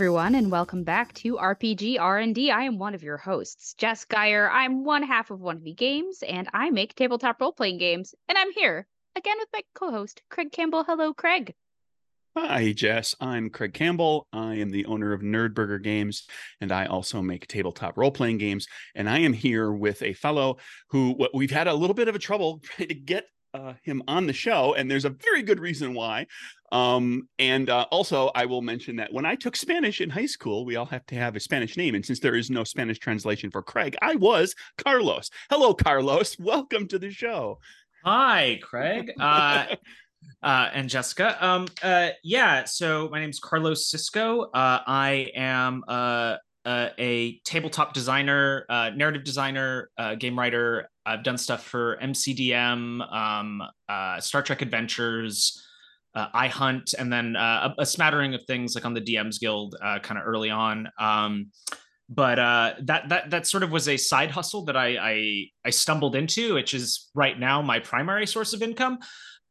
Everyone, and welcome back to RPG R&D. I am one of your hosts, Jess Geyer. I'm one half of One of the Games, and I make tabletop role-playing games. And I'm here again with my co-host, Craig Campbell. Hello, Craig. Hi, Jess. I'm Craig Campbell. I am the owner of Nerdburger Games, and I also make tabletop role playing games. And I am here with a fellow who we've had a little bit of a trouble trying to get uh, him on the show, and there's a very good reason why. Um, and uh, also, I will mention that when I took Spanish in high school, we all have to have a Spanish name, and since there is no Spanish translation for Craig, I was Carlos. Hello, Carlos. Welcome to the show. Hi, Craig. Uh, uh, and Jessica. Um, uh, yeah, so my name is Carlos Cisco. Uh, I am uh, uh, a tabletop designer, uh, narrative designer, uh, game writer. I've done stuff for MCDM, um, uh, Star Trek Adventures, uh, Hunt, and then a, a smattering of things like on the DMs Guild, kind of early on. Um, but that that that sort of was a side hustle that I, I I stumbled into, which is right now my primary source of income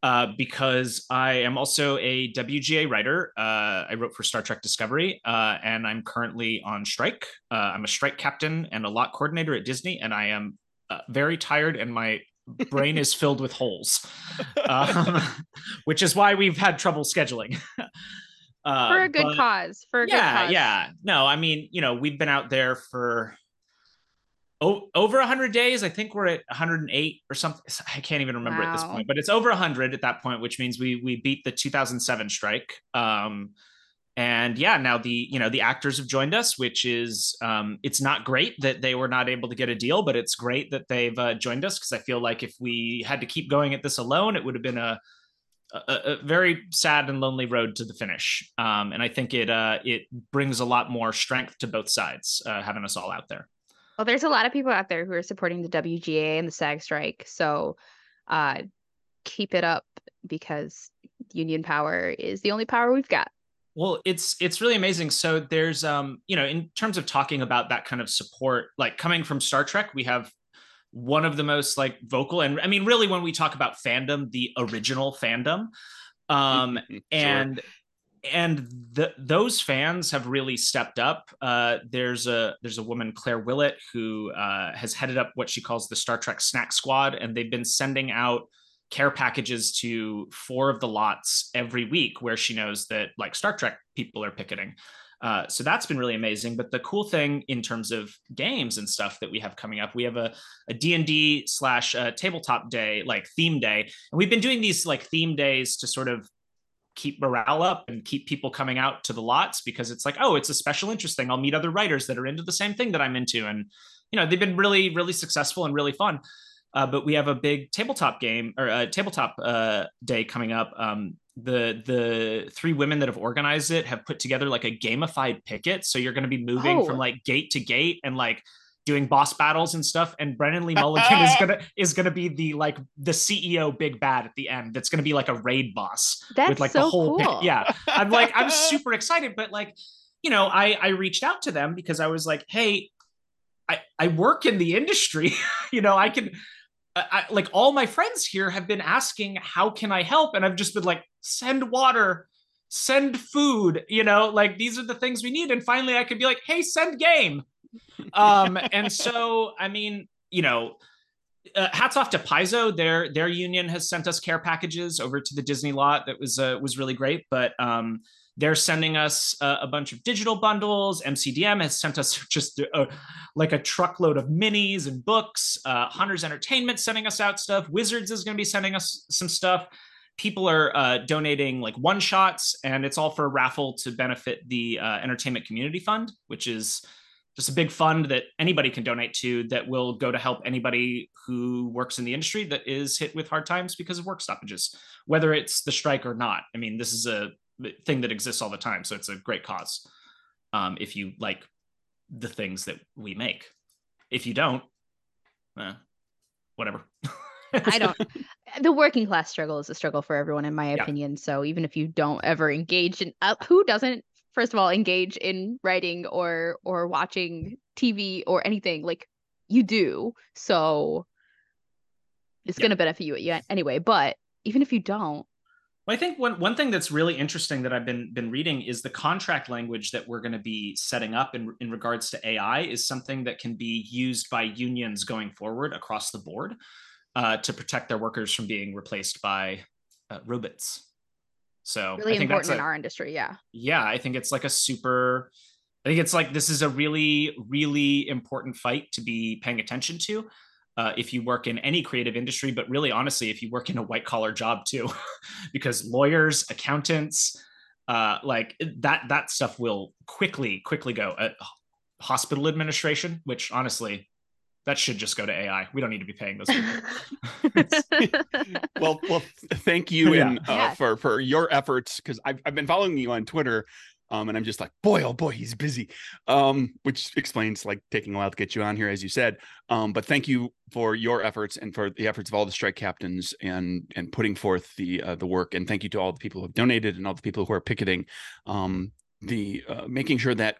uh, because I am also a WGA writer. Uh, I wrote for Star Trek Discovery, uh, and I'm currently on strike. Uh, I'm a strike captain and a lot coordinator at Disney, and I am uh, very tired, and my brain is filled with holes, um, which is why we've had trouble scheduling. Uh, for a good but, cause. For a yeah, good cause. yeah. No, I mean, you know, we've been out there for oh, over 100 days. I think we're at 108 or something. I can't even remember wow. at this point, but it's over 100 at that point, which means we we beat the 2007 strike. Um, and yeah, now the you know the actors have joined us, which is um, it's not great that they were not able to get a deal, but it's great that they've uh, joined us because I feel like if we had to keep going at this alone, it would have been a a, a, very sad and lonely road to the finish. Um, and I think it uh, it brings a lot more strength to both sides, uh, having us all out there. Well, there's a lot of people out there who are supporting the WGA and the SAG strike. So uh, keep it up because union power is the only power we've got. Well, it's it's really amazing. So there's um, you know, in terms of talking about that kind of support, like coming from Star Trek, we have one of the most like vocal and I mean, really when we talk about fandom, the original fandom. Um, sure. and and the, those fans have really stepped up. Uh, there's a there's a woman Claire Willett who uh, has headed up what she calls the Star Trek Snack Squad, and they've been sending out care packages to four of the lots every week, where she knows that like Star Trek people are picketing. Uh, so that's been really amazing. But the cool thing in terms of games and stuff that we have coming up, we have a, D&D slash uh, tabletop day, like theme day. And we've been doing these like theme days to sort of keep morale up and keep people coming out to the lots because it's like, oh, it's a special interest thing. I'll meet other writers that are into the same thing that I'm into. And, you know, they've been really, really successful and really fun. Uh, but we have a big tabletop game or a tabletop uh, day coming up. Um, the the three women that have organized it have put together like a gamified picket. So you're going to be moving oh. from like gate to gate and like doing boss battles and stuff. And Brennan Lee Mulligan is gonna is gonna be the like the CEO big bad at the end. That's gonna be like a raid boss That's with like so the whole cool. yeah. I'm like I'm super excited, but like you know I I reached out to them because I was like, hey, I I work in the industry. you know I can. I, like all my friends here have been asking how can i help and i've just been like send water send food you know like these are the things we need and finally i could be like hey send game um, and so, I mean, you know, uh, hats off to Paizo. Their their union has sent us care packages over to the Disney lot. That was uh, was really great. But um, they're sending us uh, a bunch of digital bundles. MCDM has sent us just a, like a truckload of minis and books. Uh, Hunters Entertainment sending us out stuff. Wizards is going to be sending us some stuff. People are uh, donating like one shots, and it's all for a raffle to benefit the uh, Entertainment Community Fund, which is just a big fund that anybody can donate to that will go to help anybody who works in the industry that is hit with hard times because of work stoppages, whether it's the strike or not. I mean, this is a thing that exists all the time. So it's a great cause um, if you like the things that we make. If you don't, eh, whatever. I don't. The working class struggle is a struggle for everyone, in my opinion. Yeah. So even if you don't ever engage in, uh, who doesn't first of all engage in writing or or watching TV or anything like you do. So it's yeah. going to benefit you anyway, but even if you don't Well, I think one one thing that's really interesting that I've been been reading is the contract language that we're going to be setting up in in regards to AI is something that can be used by unions going forward across the board uh, to protect their workers from being replaced by uh, robots. So really important in our industry, yeah. Yeah, I think it's like a super. I think it's like this is a really really important fight to be paying attention to uh, if you work in any creative industry, but really honestly, if you work in a white collar job too, because lawyers, accountants, uh, like that that stuff will quickly quickly go. Uh, hospital administration, which honestly, that should just go to AI. We don't need to be paying those people. well, well, thank you yeah. and uh, yeah. for for your efforts because I've I've been following you on Twitter um, and I'm just like, boy, oh boy, he's busy. Um, which explains like taking a while to get you on here, as you said. Um, but thank you for your efforts and for the efforts of all the strike captains and and putting forth the uh, the work. And thank you to all the people who have donated and all the people who are picketing. Um, the uh, making sure that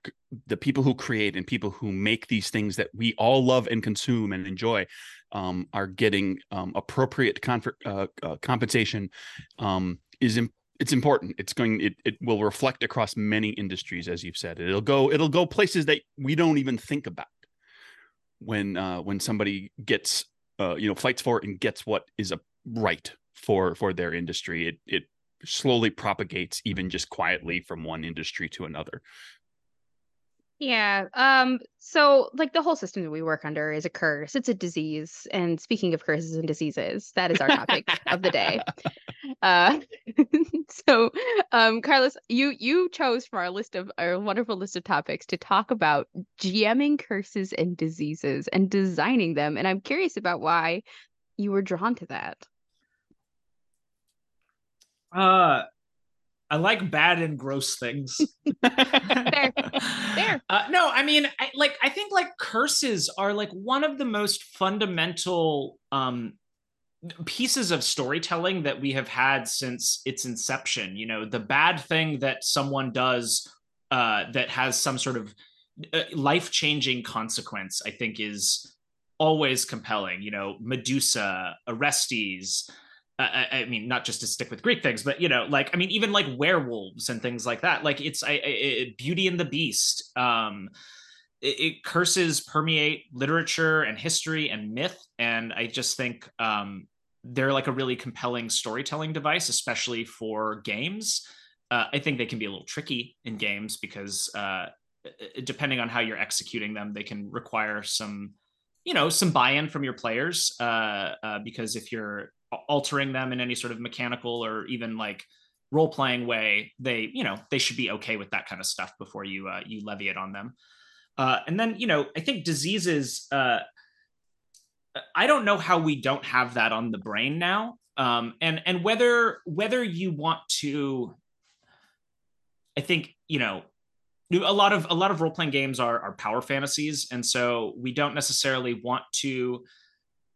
the people who create and people who make these things that we all love and consume and enjoy um, are getting um, appropriate uh, uh, compensation um, is imp- it's important. It's going it, it will reflect across many industries as you've said. It'll go it'll go places that we don't even think about. When uh when somebody gets uh you know fights for and gets what is a right for for their industry it it slowly propagates even just quietly from one industry to another yeah. Um, so like the whole system that we work under is a curse. It's a disease. And speaking of curses and diseases, that is our topic of the day. Uh so um Carlos, you you chose from our list of our wonderful list of topics to talk about GMing curses and diseases and designing them. And I'm curious about why you were drawn to that. Uh I like bad and gross things. there, there. Uh, no, I mean, I, like I think like curses are like one of the most fundamental um, pieces of storytelling that we have had since its inception. You know, the bad thing that someone does uh, that has some sort of uh, life changing consequence, I think, is always compelling. You know, Medusa, Orestes. I, I, mean, not just to stick with Greek things, but you know, like I mean, even like werewolves and things like that. Like it's I, Beauty and the Beast. Um, it, it, curses permeate literature and history and myth, and I just think um, they're like a really compelling storytelling device, especially for games. Uh, I think they can be a little tricky in games because uh, depending on how you're executing them, they can require some you know some buy-in from your players uh, uh, because if you're altering them in any sort of mechanical or even like role playing way, they you know they should be okay with that kind of stuff before you uh, you levy it on them. Uh, and then you know I think diseases. Uh, I don't know how we don't have that on the brain now, um, and and whether whether you want to. I think you know a lot of a lot of role playing games are are power fantasies, and so we don't necessarily want to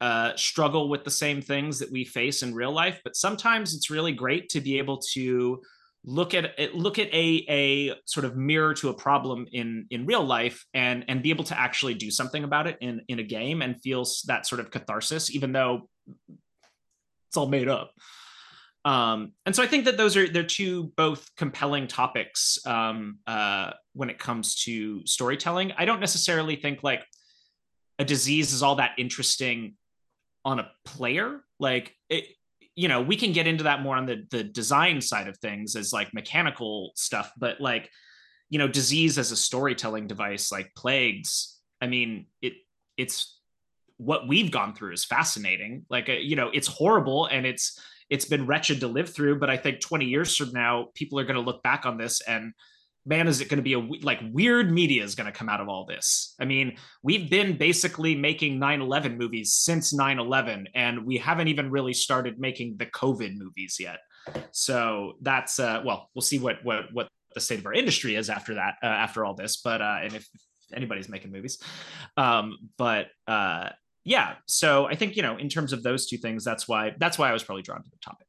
uh, struggle with the same things that we face in real life. But sometimes it's really great to be able to look at it, look at a a sort of mirror to a problem in in real life and and be able to actually do something about it in in a game and feel that sort of catharsis, even though it's all made up. Um, and so I think that those are they're two both compelling topics um, uh, when it comes to storytelling. I don't necessarily think like a disease is all that interesting on a player like it, you know we can get into that more on the the design side of things as like mechanical stuff but like you know disease as a storytelling device like plagues i mean it it's what we've gone through is fascinating. Like uh, you know it's horrible and it's it's been wretched to live through but i think 20 years from now people are going to look back on this and man, is it going to be a like weird media is going to come out of all this? I mean, we've been basically making 9 11 movies since 9 11, and we haven't even really started making the COVID movies yet. So that's, uh, well, we'll see what, what, what the state of our industry is after that, uh, after all this. But, uh, and if anybody's making movies, um, but, uh, yeah. So I think, you know, in terms of those two things, that's why, that's why I was probably drawn to the topic.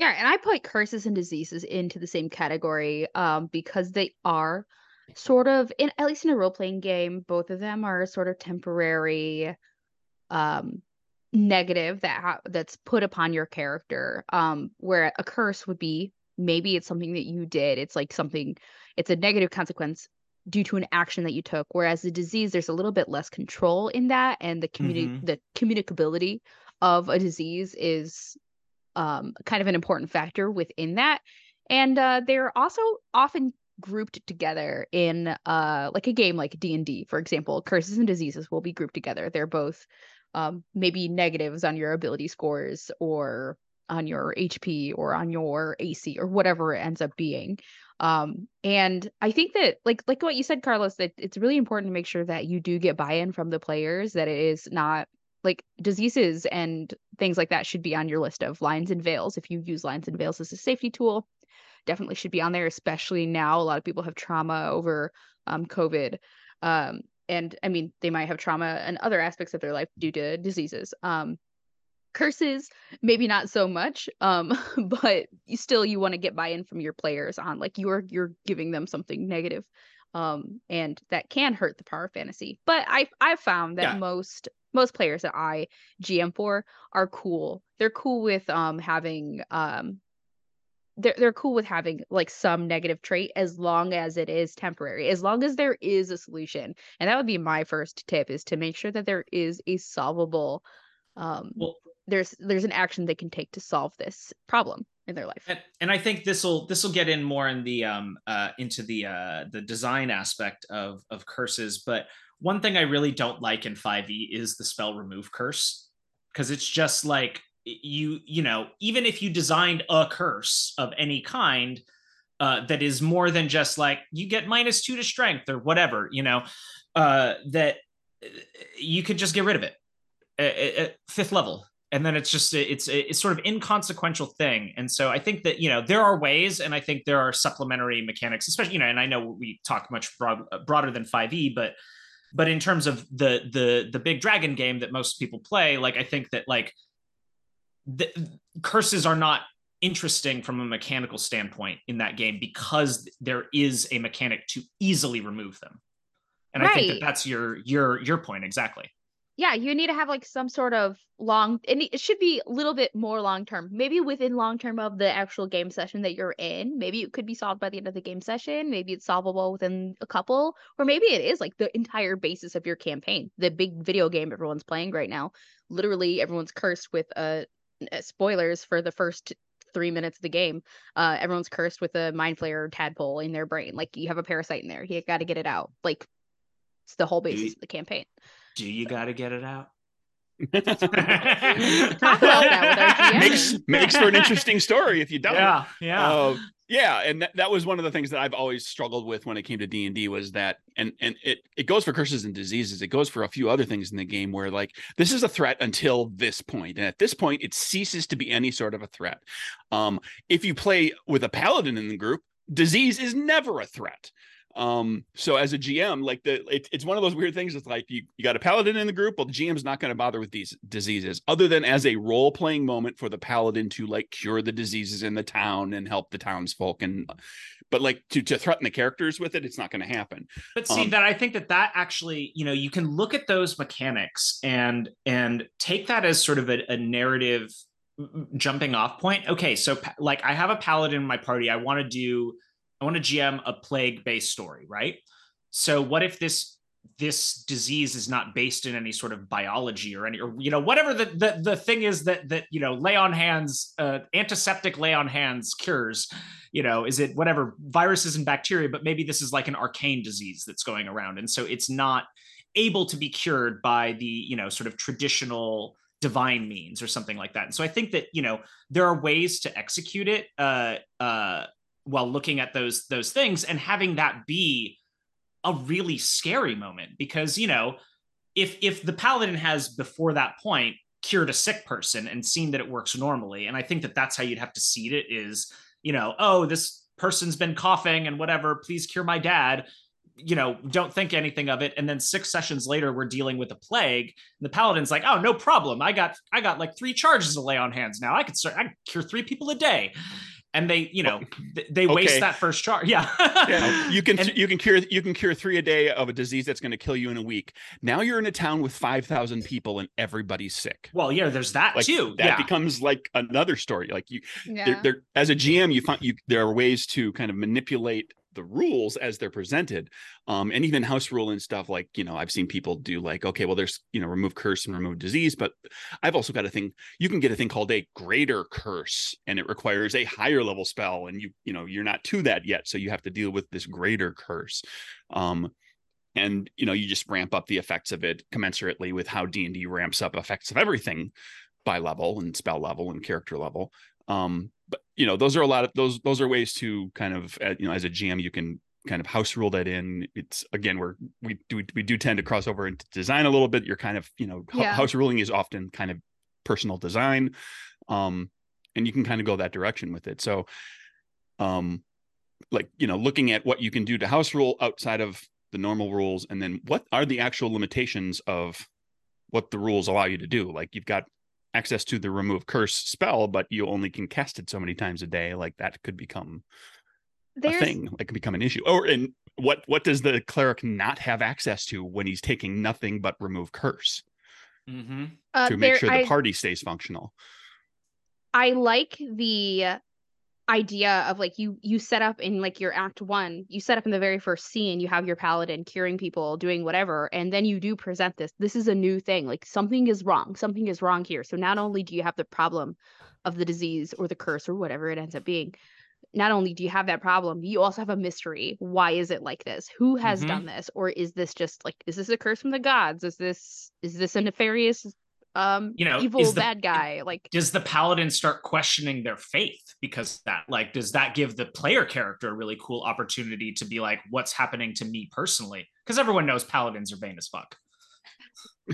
Yeah, and I put curses and diseases into the same category um, because they are sort of in at least in a role playing game, both of them are sort of temporary um negative that ha- that's put upon your character um where a curse would be maybe it's something that you did it's like something it's a negative consequence due to an action that you took whereas the disease there's a little bit less control in that and the communi- mm-hmm. the communicability of a disease is um kind of an important factor within that. And uh they're also often grouped together in uh like a game like D&D for example. Curses and diseases will be grouped together. They're both um maybe negatives on your ability scores or on your HP or on your AC or whatever it ends up being. Um and I think that like like what you said Carlos that it's really important to make sure that you do get buy-in from the players that it is not like diseases and things like that should be on your list of lines and veils if you use lines and veils as a safety tool definitely should be on there, especially now. A lot of people have trauma over um, COVID. Um, and I mean, they might have trauma and other aspects of their life due to diseases. Um, curses, maybe not so much, um, but you still you want to get buy-in from your players on like you're you're giving them something negative, um, and that can hurt the power fantasy. But I I've found that yeah. most most players that I GM for are cool. They're cool with um having um they're they're cool with having like some negative trait as long as it is temporary as long as there is a solution and that would be my first tip is to make sure that there is a solvable um well, there's there's an action they can take to solve this problem in their life and, and i think this will this will get in more in the um uh into the uh the design aspect of of curses but one thing i really don't like in 5e is the spell remove curse. Because it's just like you you know even if you designed a curse of any kind uh, that is more than just like you get minus two to strength or whatever you know uh, that uh, you could just get rid of it at, at fifth level. And then it's just it's it's sort of inconsequential thing. And so i think that you know there are ways and i think there are supplementary mechanics especially you know and i know we talk much broad, broader than 5e but but in terms of the the the big dragon game that most people play like i think that like the, curses are not interesting from a mechanical standpoint in that game because there is a mechanic to easily remove them and right. i think that that's your your your point exactly yeah you need to have like some sort of long and it should be a little bit more long term maybe within long term of the actual game session that you're in maybe it could be solved by the end of the game session maybe it's solvable within a couple or maybe it is like the entire basis of your campaign the big video game everyone's playing right now literally everyone's cursed with a uh, spoilers for the first three minutes of the game, uh, everyone's cursed with a mind flayer tadpole in their brain. Like you have a parasite in there. You got to get it out. Like it's the whole basis you, of the campaign. Do you got to get it out? makes makes for an interesting story if you don't. Yeah, yeah. Uh, yeah and that, that was one of the things that i've always struggled with when it came to d&d was that and and it, it goes for curses and diseases it goes for a few other things in the game where like this is a threat until this point and at this point it ceases to be any sort of a threat um if you play with a paladin in the group disease is never a threat um, so as a GM, like the it, it's one of those weird things. It's like you, you got a paladin in the group. Well, the GM's not going to bother with these diseases, other than as a role playing moment for the paladin to like cure the diseases in the town and help the townsfolk. And but like to to threaten the characters with it, it's not going to happen. But see um, that I think that that actually, you know, you can look at those mechanics and and take that as sort of a, a narrative jumping off point. Okay, so like I have a paladin in my party. I want to do I want to GM a plague based story, right? So what if this this disease is not based in any sort of biology or any or you know whatever the the, the thing is that that you know lay on hands uh, antiseptic lay on hands cures you know is it whatever viruses and bacteria but maybe this is like an arcane disease that's going around and so it's not able to be cured by the you know sort of traditional divine means or something like that and so i think that you know there are ways to execute it uh uh while looking at those those things and having that be a really scary moment because you know if if the paladin has before that point cured a sick person and seen that it works normally and i think that that's how you'd have to seed it is you know oh this person's been coughing and whatever please cure my dad. You know don't think anything of it. And then six sessions later we're dealing with a plague. And the paladin's like oh no problem. I got i got like three charges to lay on hands now. I could start i could cure three people a day and they you know they okay. waste that first charge yeah, yeah. you can and, you can cure you can cure three a day of a disease that's going to kill you in a week now you're in a town with 5000 people and everybody's sick well yeah there's that like, too that yeah. becomes like another story like you yeah. there as a gm you find you there are ways to kind of manipulate the rules as they're presented um and even house rule and stuff like you know i've seen people do like okay well there's you know remove curse and remove disease but i've also got a thing you can get a thing called a greater curse and it requires a higher level spell and you you know you're not to that yet so you have to deal with this greater curse um and you know you just ramp up the effects of it commensurately with how d&d ramps up effects of everything by level and spell level and character level um but you know those are a lot of those those are ways to kind of uh, you know as a gm you can kind of house rule that in. It's again we're we do we do tend to cross over into design a little bit. You're kind of you know yeah. house ruling is often kind of personal design um and you can kind of go that direction with it. So um like you know looking at what you can do to house rule outside of the normal rules and then what are the actual limitations of what the rules allow you to do? Like you've got access to the remove curse spell, but you only can cast it so many times a day. Like that could become There's... a thing. That could become an issue. Or and what what does the cleric not have access to when he's taking nothing but remove curse mm-hmm. uh, to make there, sure the I, party stays functional? I like the idea of like you you set up in like your act one you set up in the very first scene you have your paladin curing people doing whatever and then you do present this. This is a new thing. Like something is wrong. Something is wrong here. So not only do you have the problem of the disease or the curse or whatever it ends up being not only do you have that problem you also have a mystery. Why is it like this? Who has mm-hmm. done this? Or is this just like is this a curse from the gods? Is this is this a nefarious um you know evil the, bad guy like does the paladin start questioning their faith because that like does that give the player character a really cool opportunity to be like what's happening to me personally? Because everyone knows paladins are vain as fuck.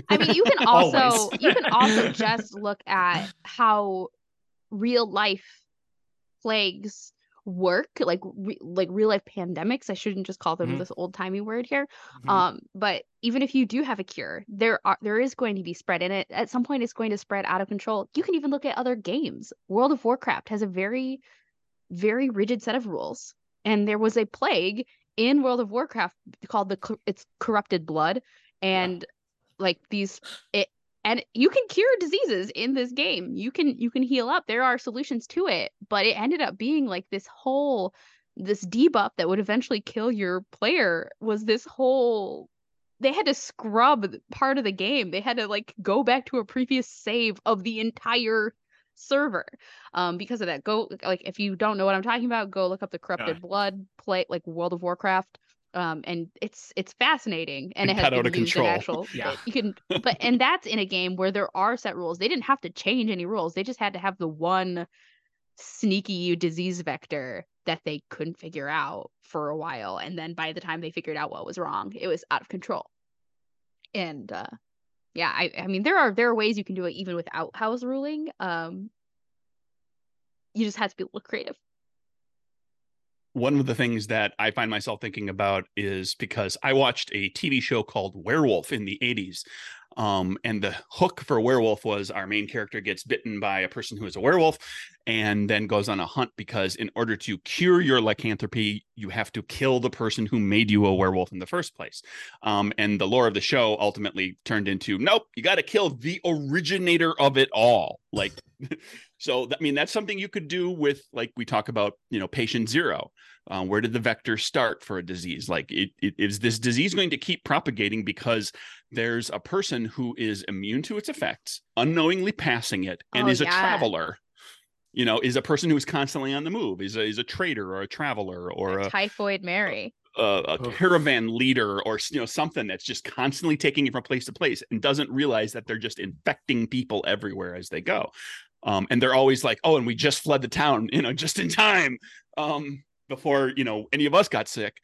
I mean you can also you can also just look at how real life plagues work like re- like real life pandemics i shouldn't just call them mm-hmm. this old timey word here mm-hmm. um but even if you do have a cure there are there is going to be spread in it at some point it's going to spread out of control you can even look at other games world of warcraft has a very very rigid set of rules and there was a plague in world of warcraft called the it's corrupted blood and yeah. like these it and you can cure diseases in this game. You can you can heal up. There are solutions to it but it ended up being like this whole this debuff that would eventually kill your player was this whole they had to scrub part of the game. They had to like go back to a previous save of the entire server um because of that. Go like if you don't know what i'm talking about go look up the corrupted yeah. blood play like world of warcraft um and it's it's fascinating and, and it has been used control. in actual yeah you can but and that's in a game where there are set rules. They didn't have to change any rules. They just had to have the one sneaky disease vector that they couldn't figure out for a while and then by the time they figured out what was wrong it was out of control. And uh yeah i i mean there are there are ways you can do it even without house ruling um you just have to be a little creative one of the things that I find myself thinking about is because I watched a TV show called Werewolf in the 80s. Um, and the hook for werewolf was our main character gets bitten by a person who is a werewolf and then goes on a hunt because in order to cure your lycanthropy, you have to kill the person who made you a werewolf in the first place. Um, and the lore of the show ultimately turned into nope, you got to kill the originator of it all. Like, so I mean, that's something you could do with, like, we talk about, you know, patient zero. Uh, where did the vector start for a disease? Like, it, it, is this disease going to keep propagating because there's a person who is immune to its effects, unknowingly passing it, and oh, is yeah. a traveler? You know, is a person who is constantly on the move, is a, is a trader or a traveler or a, a typhoid Mary. A, a, caravan leader or you know something that's just constantly taking you from place to place and doesn't realize that they're just infecting people everywhere as they go um, and they're always like oh and we just fled the town you know just in time um, before you know any of us got sick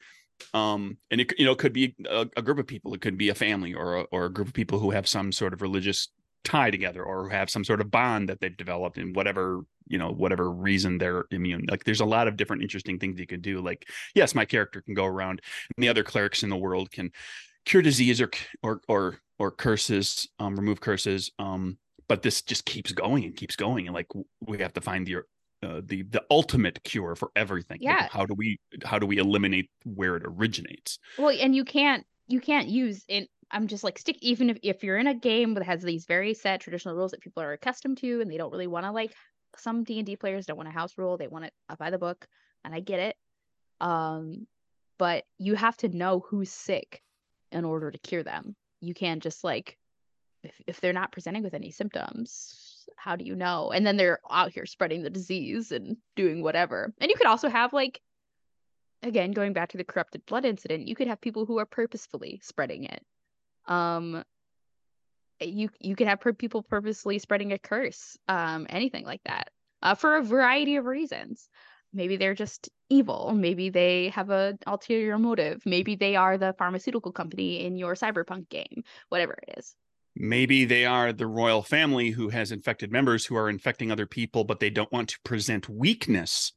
um and it you know could be a, a, group of people. It could be a family or a, or a group of people who have some sort of religious tie together or have some sort of bond that they've developed in whatever you know whatever reason they're immune. Like there's a lot of different interesting things you could do. Like yes my character can go around and the other clerics in the world can cure disease or or or or curses um remove curses. Um but this just keeps going and keeps going. And like we have to find the uh, the the ultimate cure for everything. Yeah. Like, how do we how do we eliminate where it originates? Well, and you can't you can't use in I'm just like stick even if, if you're in a game that has these very set traditional rules that people are accustomed to and they don't really want to like some D&D players don't want a house rule, they want it by the book, and I get it. Um but you have to know who's sick in order to cure them. You can't just like if if they're not presenting with any symptoms, how do you know? And then they're out here spreading the disease and doing whatever. And you could also have like again going back to the corrupted blood incident, you could have people who are purposefully spreading it. Um you you could have people purposely spreading a curse, um anything like that. Uh, for a variety of reasons. Maybe they're just evil. Maybe they have a ulterior motive. Maybe they are the pharmaceutical company in your cyberpunk game. Whatever it is maybe they are the royal family who has infected members who are infecting other people but they don't want to present weakness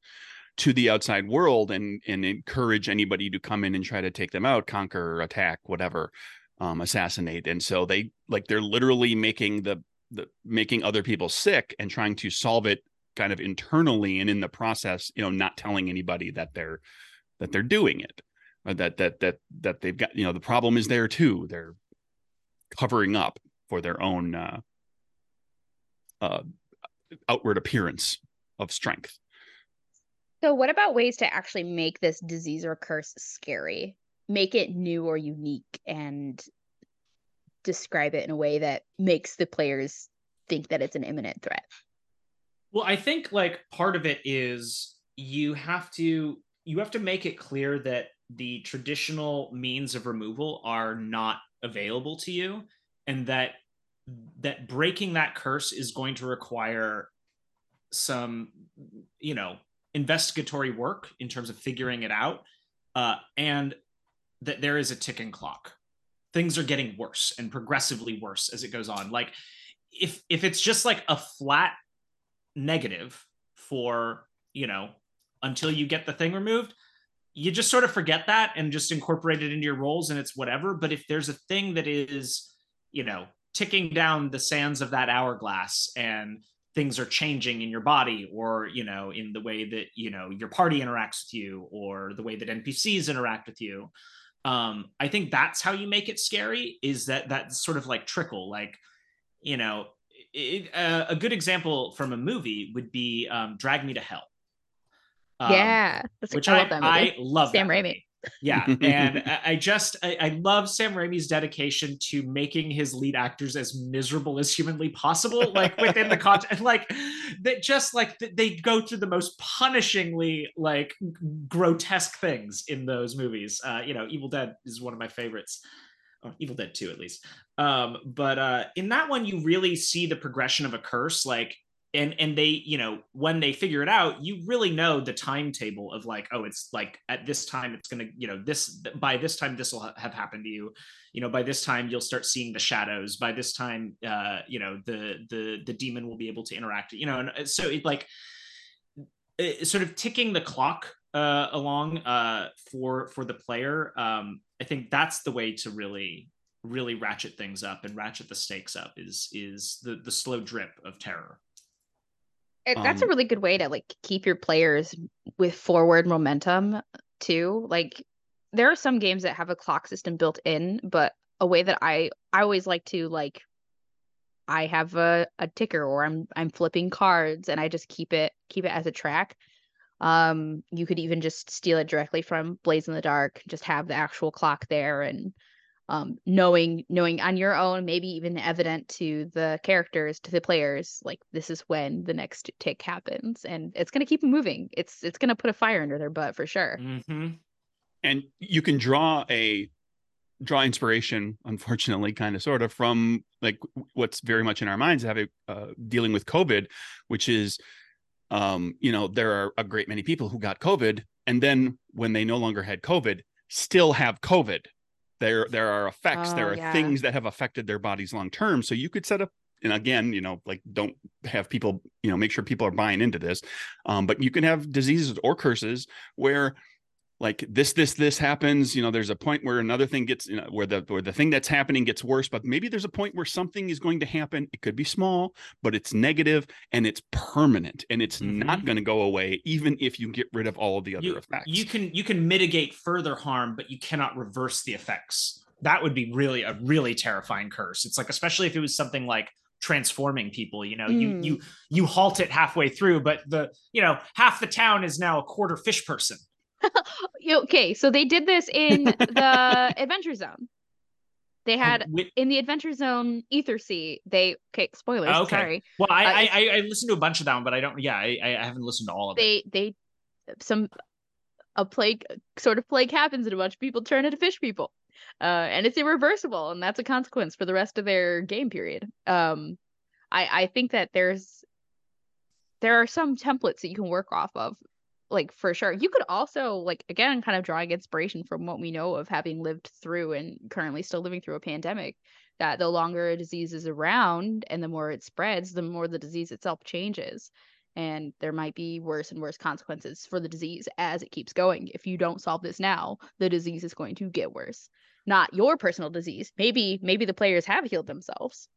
to the outside world and and encourage anybody to come in and try to take them out conquer attack whatever um, assassinate. And so they like they're literally making the the making other people sick and trying to solve it kind of internally and in the process you know not telling anybody that they're that they're doing it that that that that they've got you know the problem is there too. They're covering up for their own uh, uh, outward appearance of strength. So, what about ways to actually make this disease or curse scary? Make it new or unique and describe it in a way that makes the players think that it's an imminent threat. Well, I think like part of it is you have to you have to make it clear that the traditional means of removal are not available to you and that that breaking that curse is going to require some you know investigatory work in terms of figuring it out uh, and that there is a ticking clock. Things are getting worse and progressively worse as it goes on. Like if if it's just like a flat negative for you know until you get the thing removed you just sort of forget that and just incorporate it into your roles and it's whatever. But if there's a thing that is you know ticking down the sands of that hourglass and things are changing in your body or you know in the way that you know your party interacts with you or the way that npcs interact with you. Um i think that's how you make it scary is that that sort of like trickle like you know it, uh, a good example from a movie would be um, drag me to hell. Um, yeah, which I, love I love Sam Raimi. Yeah, and I just I, I, love Sam Raimi's dedication to making his lead actors as miserable as humanly possible, like within the content, like that. Just like they go through the most punishingly like grotesque things in those movies. Uh, you know, Evil Dead is one of my favorites. Oh, Evil Dead 2 at least. Um, but uh, in that one, you really see the progression of a curse. Like and and they you know when they figure it out you really know the timetable of like oh it's like at this time it's gonna you know this by this time this will ha- have happened to you. You know by this time you'll start seeing the shadows. By this time uh you know the the the demon will be able to interact you know and uh, so it like it, sort of ticking the clock uh along uh for for the player. Um i think that's the way to really really ratchet things up and ratchet the stakes up is is the the slow drip of terror it, that's um, a really good way to like keep your players with forward momentum too. Like there are some games that have a clock system built in, but a way that I I always like to like I have a, a ticker or I'm I'm flipping cards and I just keep it keep it as a track. Um you could even just steal it directly from Blades in the Dark, just have the actual clock there and um, knowing knowing on your own maybe even evident to the characters to the players like this is when the next tick happens and it's going to keep them moving. It's it's going to put a fire under their butt for sure. Mm-hmm. and you can draw a draw inspiration unfortunately kind of sort of from like what's very much in our minds having uh, dealing with covid which is um you know there are a great many people who got covid and then when they no longer had covid still have covid there there are effects oh, there are yeah. things that have affected their bodies long term so you could set up and again you know like don't have people you know make sure people are buying into this um, but you can have diseases or curses where like this this this happens you know there's a point where another thing gets you know where the where the thing that's happening gets worse but maybe there's a point where something is going to happen. It could be small but it's negative and it's permanent and it's mm-hmm. not going to go away even if you get rid of all of the other you, effects. you can you can mitigate further harm but you cannot reverse the effects. That would be really a really terrifying curse. It's like especially if it was something like transforming people you know mm. you you you halt it halfway through but the you know half the town is now a quarter fish person okay, so they did this in the Adventure Zone. They oh, had in the Adventure Zone Ethersea. They okay, spoilers. Oh, okay. Sorry. Well, I, uh, I, I listened to a bunch of them, but I don't. Yeah, I I haven't listened to all of they, it. They they some a plague sort of plague happens and a bunch of people turn into fish people, uh, and it's irreversible, and that's a consequence for the rest of their game period. Um, I I think that there's there are some templates that you can work off of like for sure. You could also like again kind of drawing inspiration from what we know of having lived through and currently still living through a pandemic that the longer a disease is around and the more it spreads the more the disease itself changes and there might be worse and worse consequences for the disease as it keeps going. If you don't solve this now the disease is going to get worse. Not your personal disease. Maybe maybe the players have healed themselves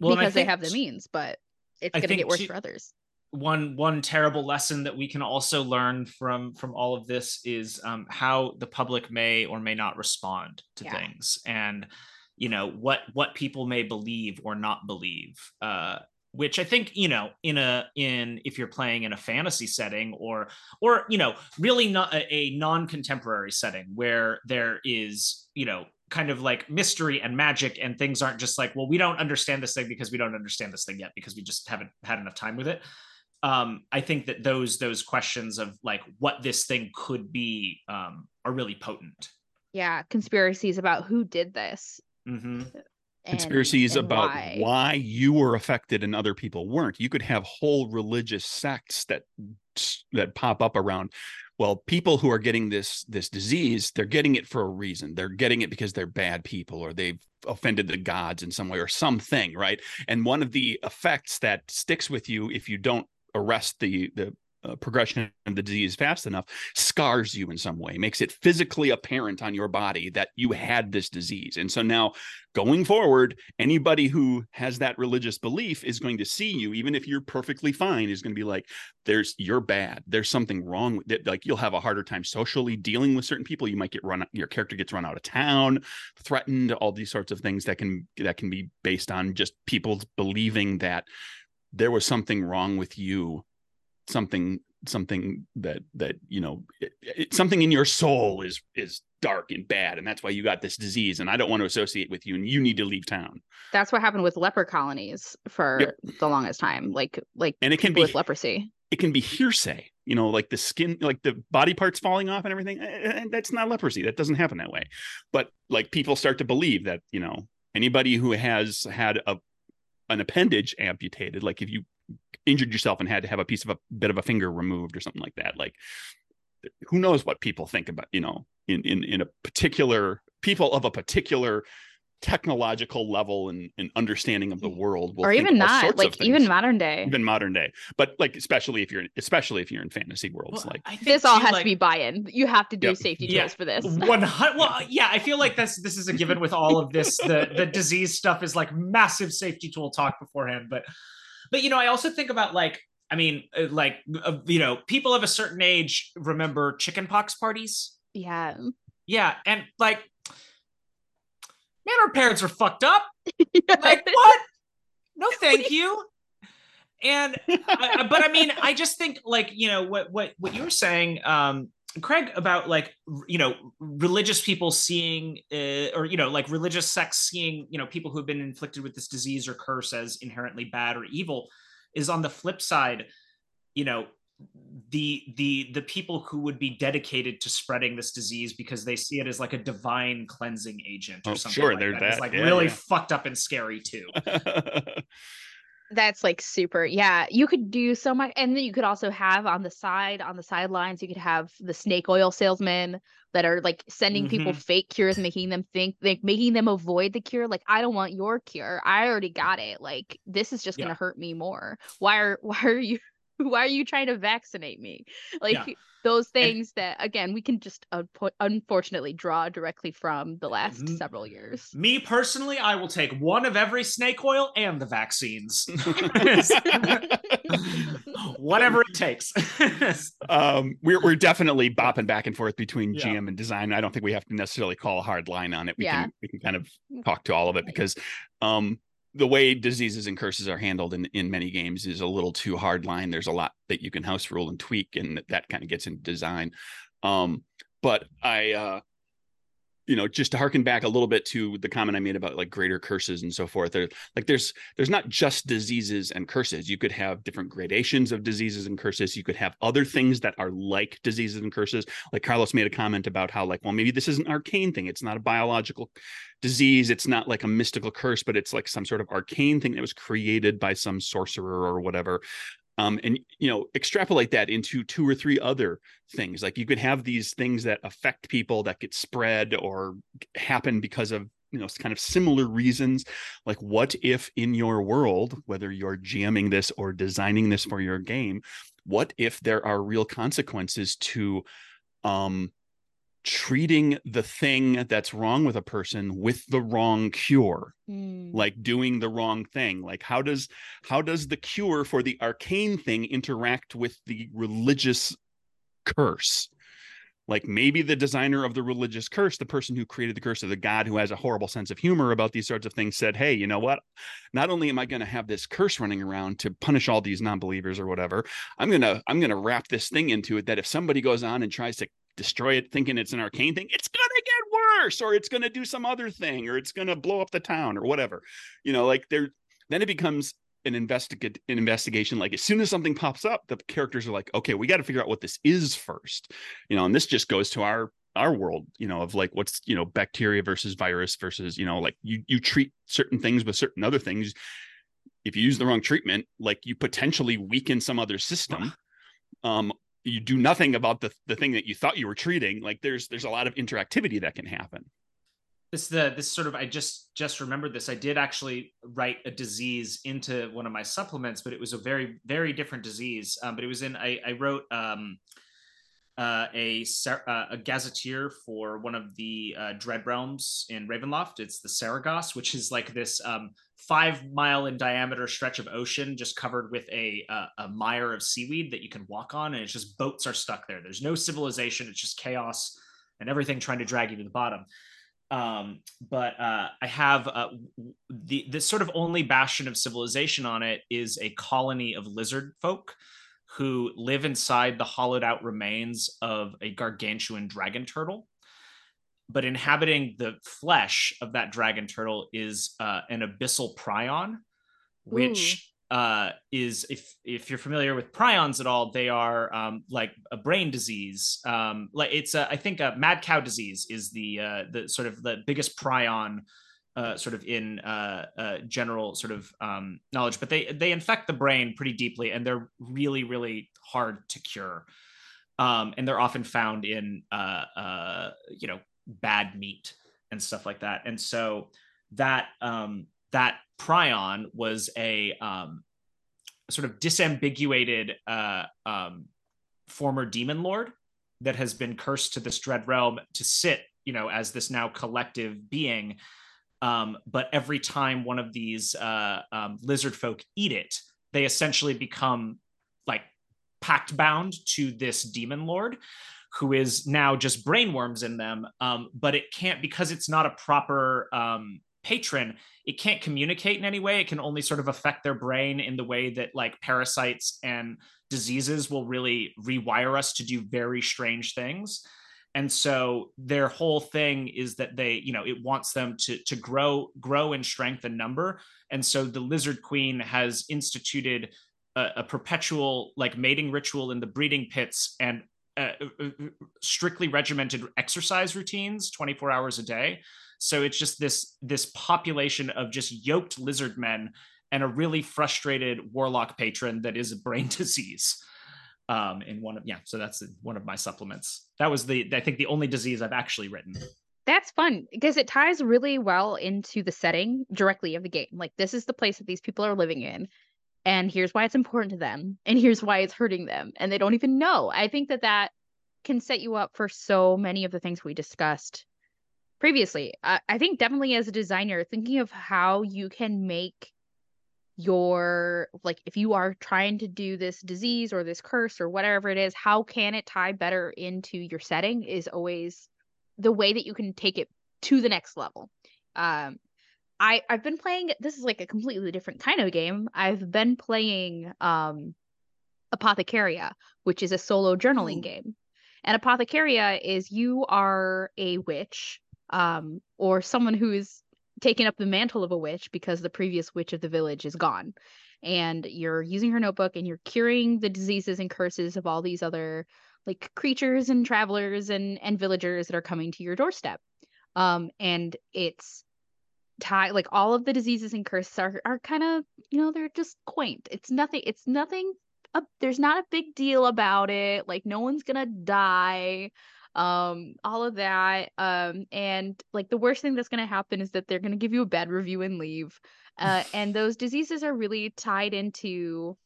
well, because they have the means but it's going to get worse for others one one terrible lesson that we can also learn from from all of this is um, how the public may or may not respond to yeah. things and you know what what people may believe or not believe uh, which i think you know in a in if you're playing in a fantasy setting or or you know really not a, a non-contemporary setting where there is you know kind of like mystery and magic and things aren't just like well we don't understand this thing because we don't understand this thing yet because we just haven't had enough time with it um, I think that those those questions of like what this thing could be um, are really potent. Yeah, conspiracies about who did this. Mm-hmm. And, conspiracies and about why. why. you were affected and other people weren't. You could have whole religious sects that that pop up around. Well, people who are getting this this disease, they're getting it for a reason. They're getting it because they're bad people or they've offended the gods in some way or something, right? And one of the effects that sticks with you if you don't arrest the the uh, progression of the disease fast enough scars you in some way makes it physically apparent on your body that you had this disease. And so now going forward anybody who has that religious belief is going to see you even if you're perfectly fine is going to be like there's you're bad. There's something wrong with it. Like you'll have a harder time socially dealing with certain people. You might get run your character gets run out of town threatened all these sorts of things that can that can be based on just people believing that there was something wrong with you something something that that you know it, it, something in your soul is is dark and bad and that's why you got this disease and i don't want to associate with you and you need to leave town. That's what happened with leper colonies for yep. the longest time like like and it can be with leprosy. It can be hearsay you know like the skin like the body parts falling off and everything and eh, eh, that's not leprosy that doesn't happen that way. But like people start to believe that you know anybody who has had a an appendage amputated, like if you injured yourself and had to have a piece of a bit of a finger removed or something like that, like who knows what people think about, you know, in in in a particular people of a particular technological level and, and understanding of the world or even not like even modern day. Even modern day. But like especially if you're especially if you're in fantasy worlds well, like this all has like, to be buy-in. You have to do yep. safety yeah. for this. One well yeah i feel like that's this is a given with all of this. The the disease stuff is like massive safety tool talk beforehand but but you know i also think about like i mean uh, like uh, you know people of a certain age remember chickenpox parties. Yeah. Yeah and like man, our parents are fucked up. yeah. Like, what? No, thank you. And, I, but I mean, I just think like, you know, what, what, what you were saying, um, Craig, about like, you know, religious people seeing, uh, or, you know, like religious sects seeing, you know, people who have been inflicted with this disease or curse as inherently bad or evil is on the flip side, you know, the the the people who would be dedicated to spreading this disease because they see it as like a divine cleansing agent or oh, something sure, like that. that. It's like yeah, really yeah. fucked up and scary too. That's like super. Yeah, you could do so much, and then you could also have on the side, on the sidelines, you could have the snake oil salesmen that are like sending mm-hmm. people fake cures, making them think, like making them avoid the cure. Like, I don't want your cure. I already got it. Like, this is just gonna hurt me more. Why are why are you why are you trying to vaccinate me? Like yeah. those things and, that again we can just uh, unfortunately draw directly from the last m- several years. Me personally, I will take one of every snake oil and the vaccines. Whatever it takes. um, we're we're definitely bopping back and forth between yeah. GM and design. I don't think we have to necessarily call a hard line on it. We yeah. can we can kind of talk to all of it because um the way diseases and curses are handled in, in many games is a little too hard line. There's a lot that you can house rule and tweak, and that, that kind of gets into design. Um, but I, uh, you know, just to harken back a little bit to the comment I made about like greater curses and so forth. There, like there's there's not just diseases and curses. You could have different gradations of diseases and curses. You could have other things that are like diseases and curses. Like Carlos made a comment about how like, well, maybe this is an arcane thing. It's not a biological disease. It's not like a mystical curse, but it's like some sort of arcane thing that was created by some sorcerer or whatever um, and you know extrapolate that into two or three other things. Like you could have these things that affect people that get spread or happen because of you know kind of similar reasons. Like what if in your world whether you're jamming this or designing this for your game what if there are real consequences to um treating the thing that's wrong with a person with the wrong cure mm. like doing the wrong thing like how does how does the cure for the arcane thing interact with the religious curse like maybe the designer of the religious curse the person who created the curse of the god who has a horrible sense of humor about these sorts of things said hey you know what not only am i going to have this curse running around to punish all these non-believers or whatever i'm going to i'm going to wrap this thing into it that if somebody goes on and tries to destroy it thinking it's an arcane thing, it's going to get worse or it's going to do some other thing or it's going to blow up the town or whatever. You know, like there then it becomes an investigate an investigation like as soon as something pops up the characters are like okay we got to figure out what this is first. You know and this just goes to our our world you know of like what's you know bacteria versus virus versus you know like you you treat certain things with certain other things. If you use the wrong treatment like you potentially weaken some other system. Um you do nothing about the the thing that you thought you were treating like there's there's a lot of interactivity that can happen. This the this sort of i just just remembered this. I did actually write a disease into one of my supplements but it was a very very different disease. Um, but it was in i, I wrote um, uh, a uh, a gazetteer for one of the uh, dread realms in ravenloft. It's the Saragoss which is like this um, five mile in diameter stretch of ocean just covered with a, a, a mire of seaweed that you can walk on and it's just boats are stuck there. There's no civilization. It's just chaos and everything trying to drag you to the bottom. Um, but uh, i have uh, the this sort of only bastion of civilization on it is a colony of lizard folk who live inside the hollowed out remains of a gargantuan dragon turtle but inhabiting the flesh of that dragon turtle is uh, an abyssal prion, which uh, is if if you're familiar with prions at all, they are um, like a brain disease. Um, like it's a, I think a mad cow disease is the uh, the sort of the biggest prion. Uh, sort of in uh, uh, general sort of um, knowledge, but they they infect the brain pretty deeply, and they're really really hard to cure. Um, and they're often found in uh, uh, you know bad meat and stuff like that. And so that um, that prion was a um, sort of disambiguated uh, um, former demon lord that has been cursed to this dread realm to sit, you know, as this now collective being. Um, but every time one of these uh, um, lizard folk eat it, they essentially become like pact bound to this demon lord who is now just brainworms in them. Um, but it can't because it's not a proper um, patron. It can't communicate in any way. It can only sort of affect their brain in the way that like parasites and diseases will really rewire us to do very strange things. And so their whole thing is that they, you know, it wants them to to grow grow in strength and number. And so the lizard queen has instituted a, a, perpetual like mating ritual in the breeding pits and uh, uh, uh, strictly regimented exercise routines 24 hours a day. So it's just this this population of just yoked lizard men and a really frustrated warlock patron that is a brain disease um in one of yeah so that's one of my supplements. That was the i think the only disease i've actually written. That's fun because it ties really well into the setting directly of the game. Like this is the place that these people are living in and here's why it's important to them and here's why it's hurting them and they don't even know. I think that that can set you up for so many of the things we discussed previously. Uh, i think definitely as a designer thinking of how you can make your like if you are trying to do this disease or this curse or whatever it is how can it tie better into your setting is always the way that you can take it to the next level. Um I I've been playing this is like a completely different kind of game. I've been playing um Apothecaria, which is a solo journaling Ooh. game. And Apothecaria is you are a witch um or someone who is taking up the mantle of a witch because the previous witch of the village is gone. And you're using her notebook and you're curing the diseases and curses of all these other like creatures and travelers and and villagers that are coming to your doorstep. Um and it's tie like all of the diseases and curses are are kind of you know they're just quaint. It's nothing it's nothing uh, there's not a big deal about it. Like no one's gonna die um all of that. Um and like the worst thing that's gonna happen is that they're gonna give you a bad review and leave. Uh and those diseases are really tied into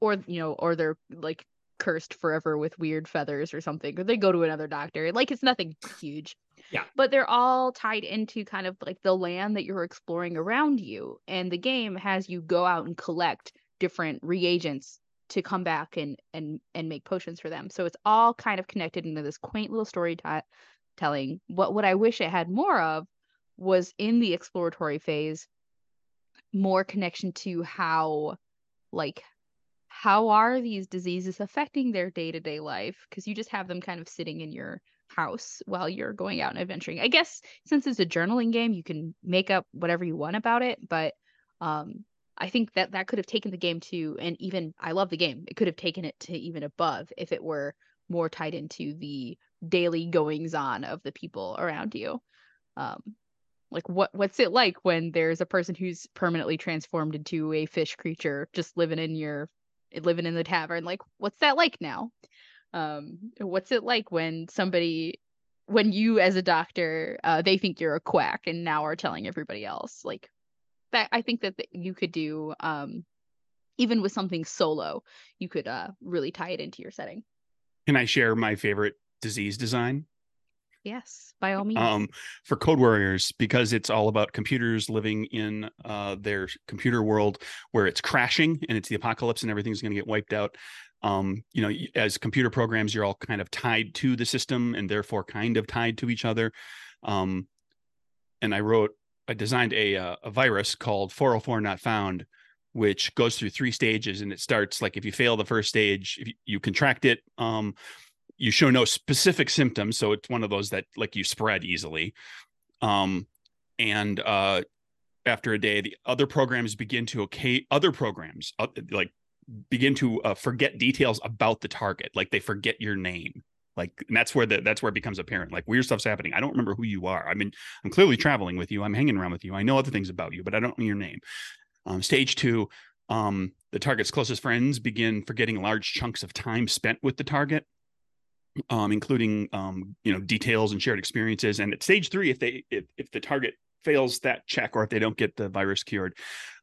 or you know or they're like cursed forever with weird feathers or something or they go to another doctor. Like it's nothing huge yeah. But they're all tied into kind of like the land that you're exploring around you. And the game has you go out and collect different reagents to come back and and and make potions for them. So it's all kind of connected into this quaint little story t- telling. What what I wish it had more of was in the exploratory phase more connection to how like how are these diseases affecting their day-to-day life because you just have them kind of sitting in your house while you're going out and adventuring. I guess since it's a journaling game, you can make up whatever you want about it, but um I think that that could have taken the game to and even I love the game. It could have taken it to even above if it were more tied into the daily goings on of the people around you. Um like what what's it like when there's a person who's permanently transformed into a fish creature just living in your living in the tavern like what's that like now um what's it like when somebody when you as a doctor uh they think you're a quack and now are telling everybody else? Like that i think that you could do um even with something solo you could uh really tie it into your setting. Can i share my favorite disease design? Yes by all means. Um for code warriors because it's all about computers living in uh their computer world where it's crashing and it's the apocalypse and everything's going to get wiped out um, you know, as computer programs, you're all kind of tied to the system and therefore kind of tied to each other. Um, and I wrote, I designed a uh, a virus called 404 not found, which goes through three stages, and it starts like if you fail the first stage, if you, you contract it, um, you show no specific symptoms, so it's one of those that like you spread easily. Um, and uh, after a day, the other programs begin to okay other programs uh, like begin to uh, forget details about the target like they forget your name. Like that's where the that's where it becomes apparent like weird stuff's happening. I don't remember who you are. I mean i'm clearly traveling with you. I'm hanging around with you. I know other things about you but i don't know your name. Um, stage two um, the target's closest friends begin forgetting large chunks of time spent with the target um, including um, you know details and shared experiences. And at stage three if they if, if the target fails that check or if they don't get the virus cured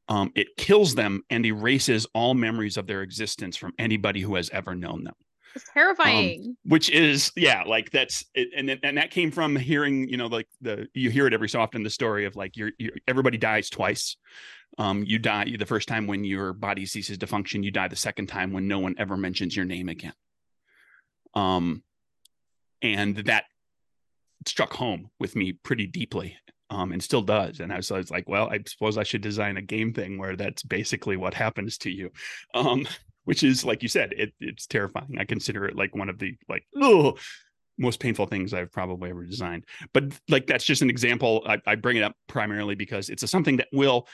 um, it kills them and erases all memories of their existence from anybody who has ever known them. It's terrifying. Um, which is, yeah, like that's, it, and and that came from hearing, you know, like the you hear it every so often the story of like you're, you're everybody dies twice. Um, you die the first time when your body ceases to function. You die the second time when no one ever mentions your name again. Um, and that struck home with me pretty deeply um, and still does. And I was, I was, like, well, I suppose I should design a game thing where that's basically what happens to you, um, which is like you said, it, it's terrifying. I consider it like one of the like oh, most painful things I've probably ever designed. But like that's just an example. I, I bring it up primarily because it's a, something that will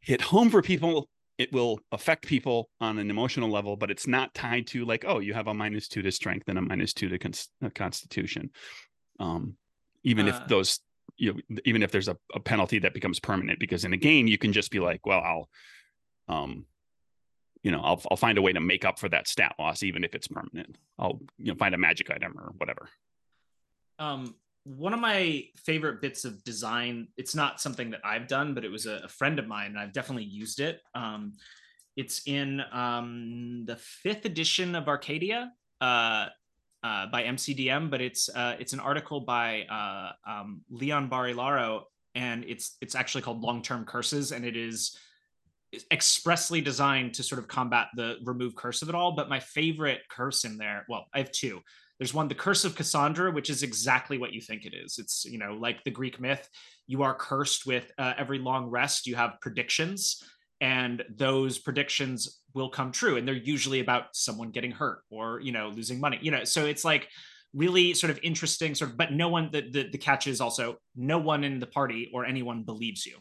hit home for people. It will affect people on an emotional level, but it's not tied to like, oh, you have a minus two to strength and a minus two to uh, constitution. Um, even uh, if those you know, even if there's a, a penalty that becomes permanent because in a game you can just be like well i'll um you know I'll, I'll find a way to make up for that stat loss even if it's permanent. I'll you know find a magic item or whatever. Um one of my favorite bits of design it's not something that i've done but it was a, a friend of mine and i've definitely used it. Um It's in um, the fifth edition of Arcadia. Uh, uh, by MCDM, but it's uh, it's an article by uh, um, Leon Barillaro, and it's it's actually called Long Term Curses, and it is expressly designed to sort of combat the remove curse of it all. But my favorite curse in there, well, I have two. There's one, the curse of Cassandra, which is exactly what you think it is. It's you know like the Greek myth. You are cursed with uh, every long rest. You have predictions, and those predictions will come true and they're usually about someone getting hurt or you know losing money you know so it's like really sort of interesting sort of but no one the, the, the catch is also no one in the party or anyone believes you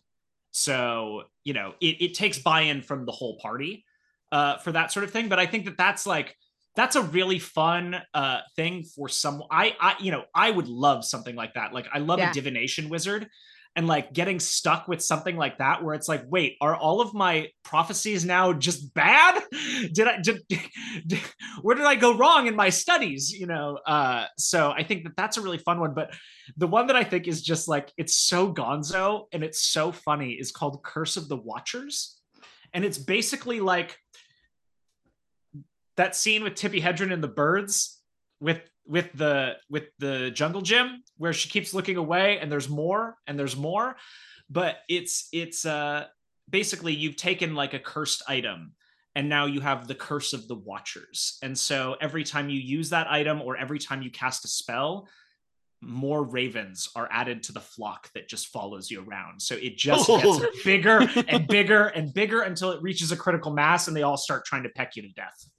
so you know it, it takes buy-in from the whole party uh, for that sort of thing but i think that that's like that's a really fun uh, thing for some I, I you know i would love something like that like i love yeah. a divination wizard and like getting stuck with something like that where it's like wait are all of my prophecies now just bad? Did i did, did, where did i go wrong in my studies? You know uh so i think that that's a really fun one but the one that i think is just like it's so gonzo and it's so funny is called curse of the watchers. And it's basically like that scene with tippi hedren and the birds with with the with the jungle gym where she keeps looking away and there's more and there's more but it's it's uh basically you've taken like a cursed item and now you have the curse of the watchers. And so every time you use that item or every time you cast a spell more ravens are added to the flock that just follows you around. So it just gets bigger and bigger and bigger until it reaches a critical mass and they all start trying to peck you to death.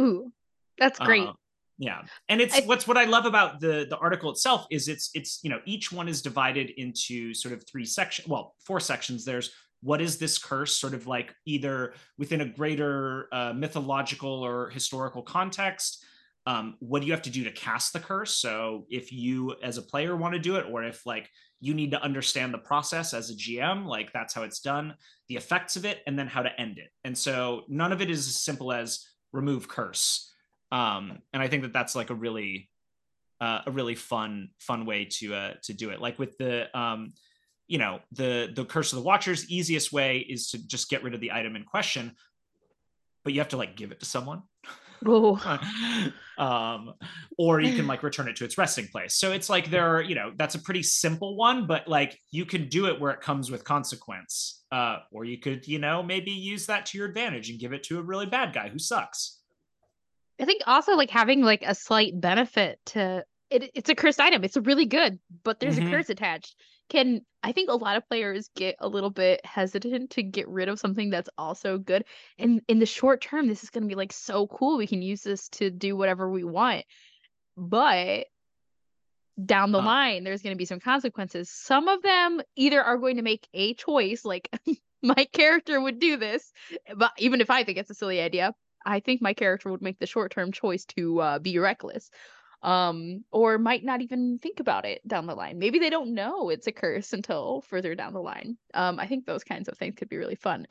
Ooh that's great. Uh, yeah. And it's I, what's what i love about the the article itself is it's it's you know each one is divided into sort of three sections well four sections. There's what is this curse sort of like either within a greater uh, mythological or historical context um, what do you have to do to cast the curse? So if you as a player want to do it or if like you need to understand the process as a gm like that's how it's done the effects of it and then how to end it. And so none of it is as simple as remove curse um, and I think that that's like a really uh, a really fun fun way to uh, to do it. Like with the um, you know the the curse of the watchers, easiest way is to just get rid of the item in question, but you have to like give it to someone. um, or you can like return it to its resting place. So it's like there are, you know, that's a pretty simple one, but like you can do it where it comes with consequence. Uh, or you could, you know, maybe use that to your advantage and give it to a really bad guy who sucks. I think also like having like a slight benefit to it, it's a cursed item. It's really good, but there's mm-hmm. a curse attached. Can I think a lot of players get a little bit hesitant to get rid of something that's also good. And in the short term, this is going to be like so cool. We can use this to do whatever we want. But down the uh, line, there's going to be some consequences. Some of them either are going to make a choice, like my character would do this, but even if I think it's a silly idea, I think my character would make the short term choice to uh, be reckless um or might not even think about it down the line. Maybe they don't know it's a curse until further down the line. Um i think those kinds of things could be really fun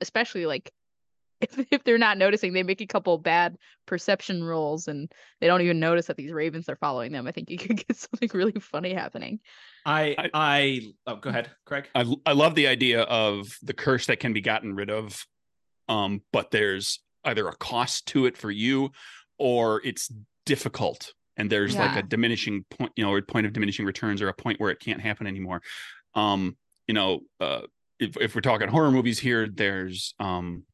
especially like if, if they're not noticing they make a couple bad perception rolls and they don't even notice that these ravens are following them. I think you could get something really funny happening. I i, I oh go ahead craig. I, I love the idea of the curse that can be gotten rid of um but there's either a cost to it for you or it's difficult and there's yeah. like a diminishing point you know or point of diminishing returns or a point where it can't happen anymore um you know uh if, if we're talking horror movies here there's um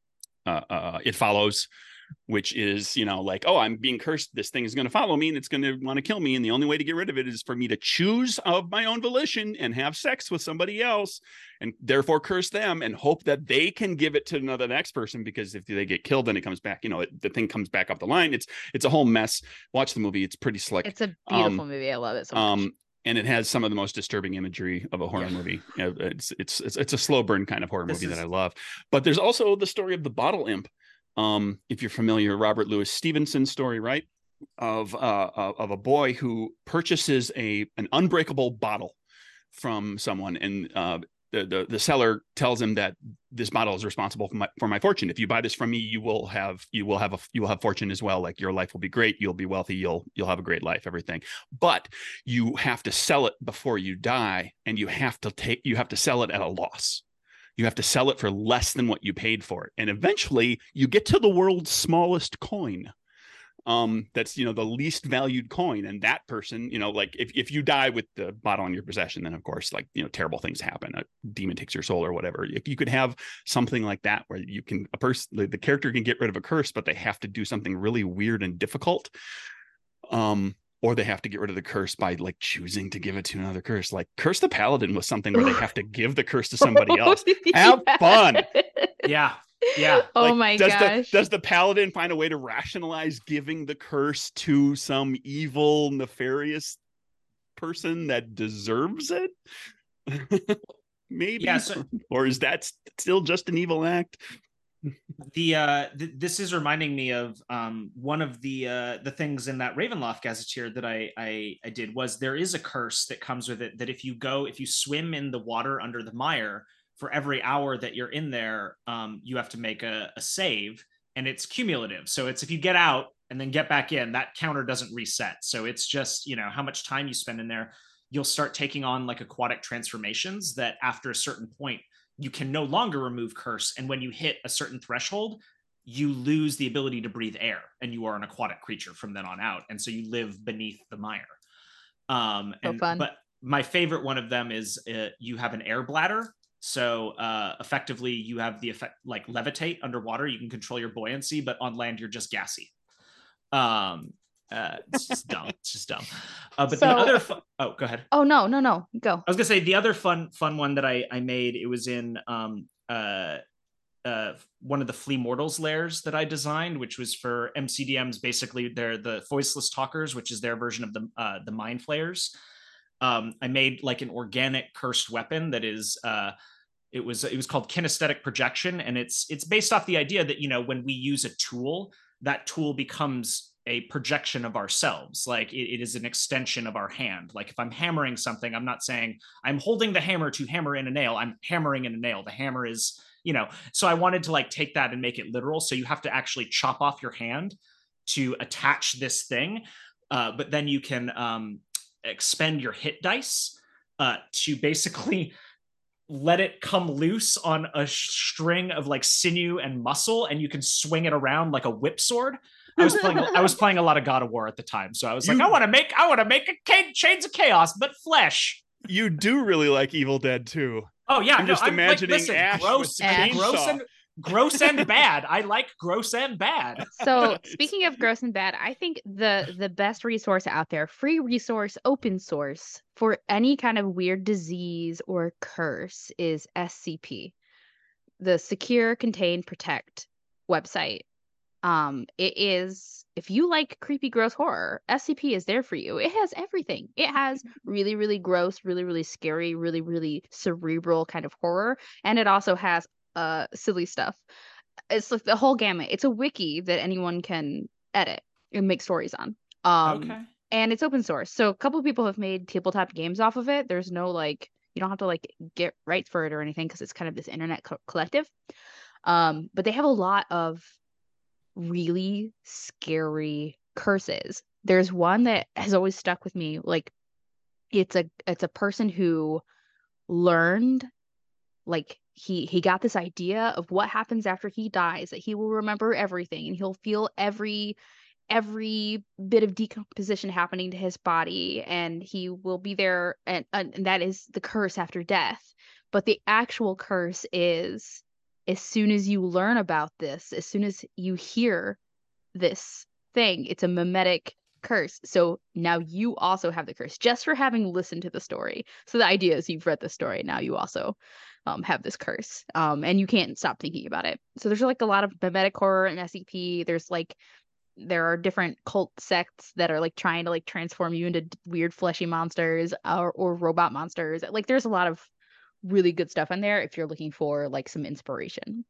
uh, uh it follows which is you know like oh i'm being cursed this thing is going to follow me and it's going to want to kill me and the only way to get rid of it is for me to choose of my own volition and have sex with somebody else and therefore curse them and hope that they can give it to another next person because if they get killed then it comes back you know it, the thing comes back up the line it's it's a whole mess watch the movie it's pretty slick it's a beautiful um, movie i love it so much. um and it has some of the most disturbing imagery of a horror yeah. movie. It's, it's, it's it's a slow burn kind of horror this movie is... that I love. But there's also the story of the bottle imp, um, if you're familiar, Robert Louis Stevenson story, right? Of uh, of a boy who purchases a an unbreakable bottle from someone, and uh, the, the the seller tells him that this bottle is responsible for my for my fortune. If you buy this from me, you will have you will have a you will have fortune as well. Like your life will be great. You'll be wealthy. You'll you'll have a great life. Everything, but you have to sell it before you die, and you have to take you have to sell it at a loss you have to sell it for less than what you paid for it. And eventually you get to the world's smallest coin um that's you know the least valued coin. And that person you know like if, if you die with the bottle in your possession then of course like you know terrible things happen. A demon takes your soul or whatever. If you could have something like that where you can a person the, the character can get rid of a curse but they have to do something really weird and difficult um or they have to get rid of the curse by like choosing to give it to another curse. Like Curse the Paladin was something where they have to give the curse to somebody else. Have fun. Yeah. Yeah. oh Like, my does gosh. The, does the paladin find a way to rationalize giving the curse to some evil, nefarious person that deserves it? Maybe. Yeah, so- or is that still just an evil act? The uh th- this is reminding me of um one of the uh the things in that ravenloft gazetteer that I, I i did was there is a curse that comes with it that if you go if you swim in the water under the mire for every hour that you're in there um you have to make a, a save and it's cumulative. So it's if you get out and then get back in that counter doesn't reset. So it's just you know how much time you spend in there you'll start taking on like aquatic transformations that after a certain point you can no longer remove curse and when you hit a certain threshold you lose the ability to breathe air and you are an aquatic creature from then on out and so you live beneath the mire. Um So and fun. but my favorite one of them is uh, you have an air bladder. So uh effectively you have the effect like levitate underwater. You can control your buoyancy but on land you're just gassy. Um uh it's just dumb it's just dumb uh but the other fu- oh go ahead oh no, no, no. Go. I was gonna say the other fun fun one that I I made it was in um uh uh one of the flee mortals layers that I designed, which was for MCDMs. Basically, they're the voiceless talkers, which is their version of the uh, the mind flayers. Um, I made like an organic cursed weapon that is uh it was it was called kinesthetic projection, and it's it's based off the idea that you know when we use a tool, that tool becomes a projection of ourselves like it, it is an extension of our hand. Like if i'm hammering something i'm not saying i'm holding the hammer to hammer in a nail i'm hammering in a nail. The hammer is you know so i wanted to like take that and make it literal. So you have to actually chop off your hand to attach this thing uh, but then you can um, expend your hit dice uh, to basically let it come loose on a string of like sinew and muscle and you can swing it around like a whip sword I was playing. I was playing a lot of God of War at the time, so I was like, I want to make. I want to make a ca- Chains of Chaos, but flesh. You do really like Evil Dead too. Oh yeah, I'm no, just I'm imagining like, listen, Ash gross, with Ash. gross and gross and bad. I like gross and bad. So speaking of gross and bad, I think the the best resource out there, free resource, open source for any kind of weird disease or curse is SCP, the Secure, Contain, Protect website. Um, it is if you like creepy, gross horror, SCP is there for you. It has everything. It has really, really gross, really, really scary, really, really cerebral kind of horror, and it also has uh silly stuff it's like the whole gamut. It's a wiki that anyone can edit and make stories on. Um, okay. and it's open source. So a couple of people have made tabletop games off of it. There's no like you don't have to like get rights for it or anything because it's kind of this internet co- collective. Um, but they have a lot of really scary curses. There's one that has always stuck with me. Like it's a it's a person who learned like he he got this idea of what happens after he dies that he will remember everything and he'll feel every every bit of decomposition happening to his body and he will be there and, and that is the curse after death but the actual curse is as soon as you learn about this as soon as you hear this thing it's a mimetic curse. So now you also have the curse just for having listened to the story. So the idea is you've read the story now you also um, have this curse um, and you can't stop thinking about it. So there's like a lot of mimetic horror and scp there's like there are different cult sects that are like trying to like transform you into weird fleshy monsters or, or robot monsters. Like there's a lot of really good stuff in there if you're looking for like some inspiration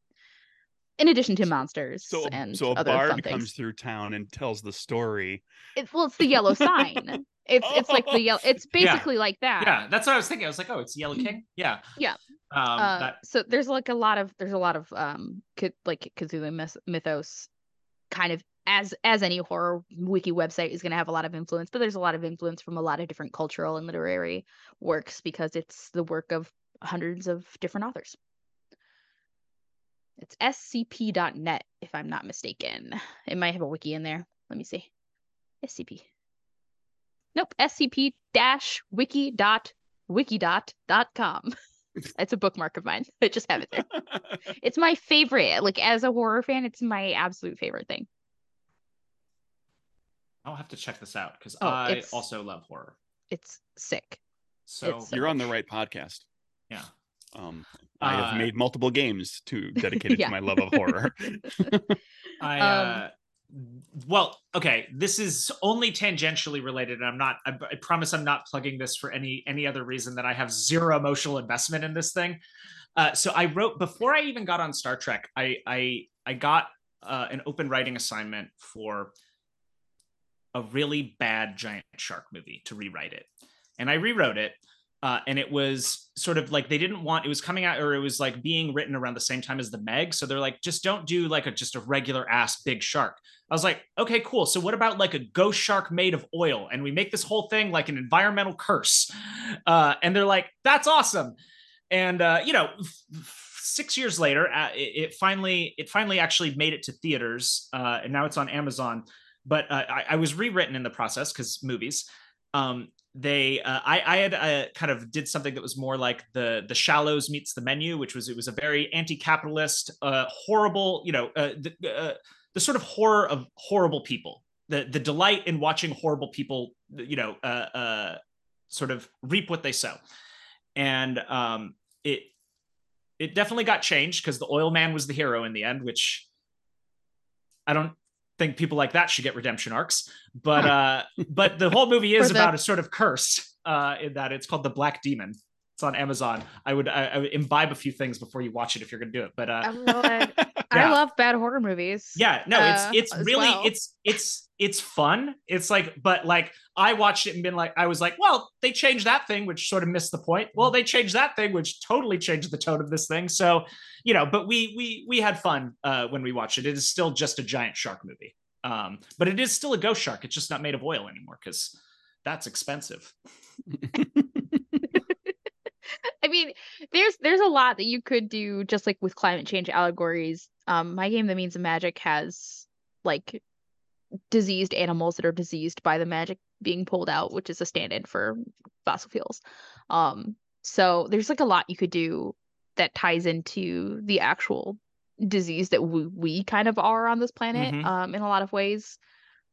in addition to monsters So, and so a other bard fun comes through town and tells the story. it's well it's the yellow sign it's it's like the yellow it's Yeah. basically like that Yeah, that's what I was thinking. I was like, oh, it's Yellow King. Yeah. Yeah. Um, uh, that, so there's like a lot of there's a lot of um like Cthulhu mythos kind of as as any horror wiki website is going to have a lot of influence but there's a lot of influence from a lot of different cultural and literary works because it's the work of hundreds of different authors It's scp.net, if I'm not mistaken. It might have a wiki in there. Let me see. SCP. Nope, scp wiki dot wiki dot dot com. it's a bookmark of mine. I just have it there. it's my favorite. Like as a horror fan, it's my absolute favorite thing. I'll have to check this out because oh, I also love horror. It's sick. So it's you're on the right podcast. Yeah. Um, I have uh, made multiple games to dedicated yeah. to my love of horror. I uh, um, well, okay, this is only tangentially related, and I'm not. I, I, promise I'm not plugging this for any any other reason that I have zero emotional investment in this thing. Uh, so I wrote before I even got on Star Trek. I I I got uh, an open writing assignment for a really bad giant shark movie to rewrite it, and I rewrote it uh, and it was sort of like they didn't want it was coming out or it was like being written around the same time as the meg. So they're like just don't do like a just a regular ass big shark. I was like okay cool. So what about like a ghost shark made of oil? And we make this whole thing like an environmental curse. Uh, and they're like that's awesome. And uh, you know six years later uh, it, finally it finally actually made it to theaters uh, and now it's on amazon. But uh, I, I was rewritten in the process because movies. Um, they uh, I, I had uh, kind of did something that was more like the the shallows meets the menu which was it was a very anti-capitalist uh, horrible you know uh, the, uh, the sort of horror of horrible people. The the delight in watching horrible people you know uh, sort of reap what they sow. And um, it it definitely got changed because the oil man was the hero in the end which I don't think people like that should get redemption arcs. But uh, but the whole movie is about a sort of curse uh, in that it's called the Black Demon. It's on Amazon. I would, I, I would imbibe a few things before you watch it if you're going to do it. But uh, I, love, yeah. I love bad horror movies. Yeah, no, it's uh, it's really well. it's it's it's fun. It's like, but like I watched it and been like, I was like, well, they changed that thing, which sort of missed the point. Well, they changed that thing, which totally changed the tone of this thing. So, you know, but we we we had fun uh, when we watched it. It is still just a giant shark movie. Um, but it is still a ghost shark. It's just not made of oil anymore because that's expensive. I mean, there's there's a lot that you could do just like with climate change allegories. Um, my game, The Means of Magic, has like diseased animals that are diseased by the magic being pulled out, which is a stand-in for fossil fuels. Um, so there's like a lot you could do that ties into the actual disease that we, we kind of are on this planet mm-hmm. um, in a lot of ways.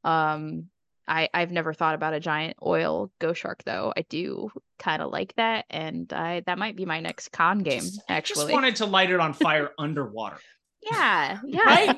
Um, I I've never thought about a giant oil ghost shark though. I do kind of like that, and I that might be my next con game. Just, actually, just wanted to light it on fire underwater. Yeah, yeah.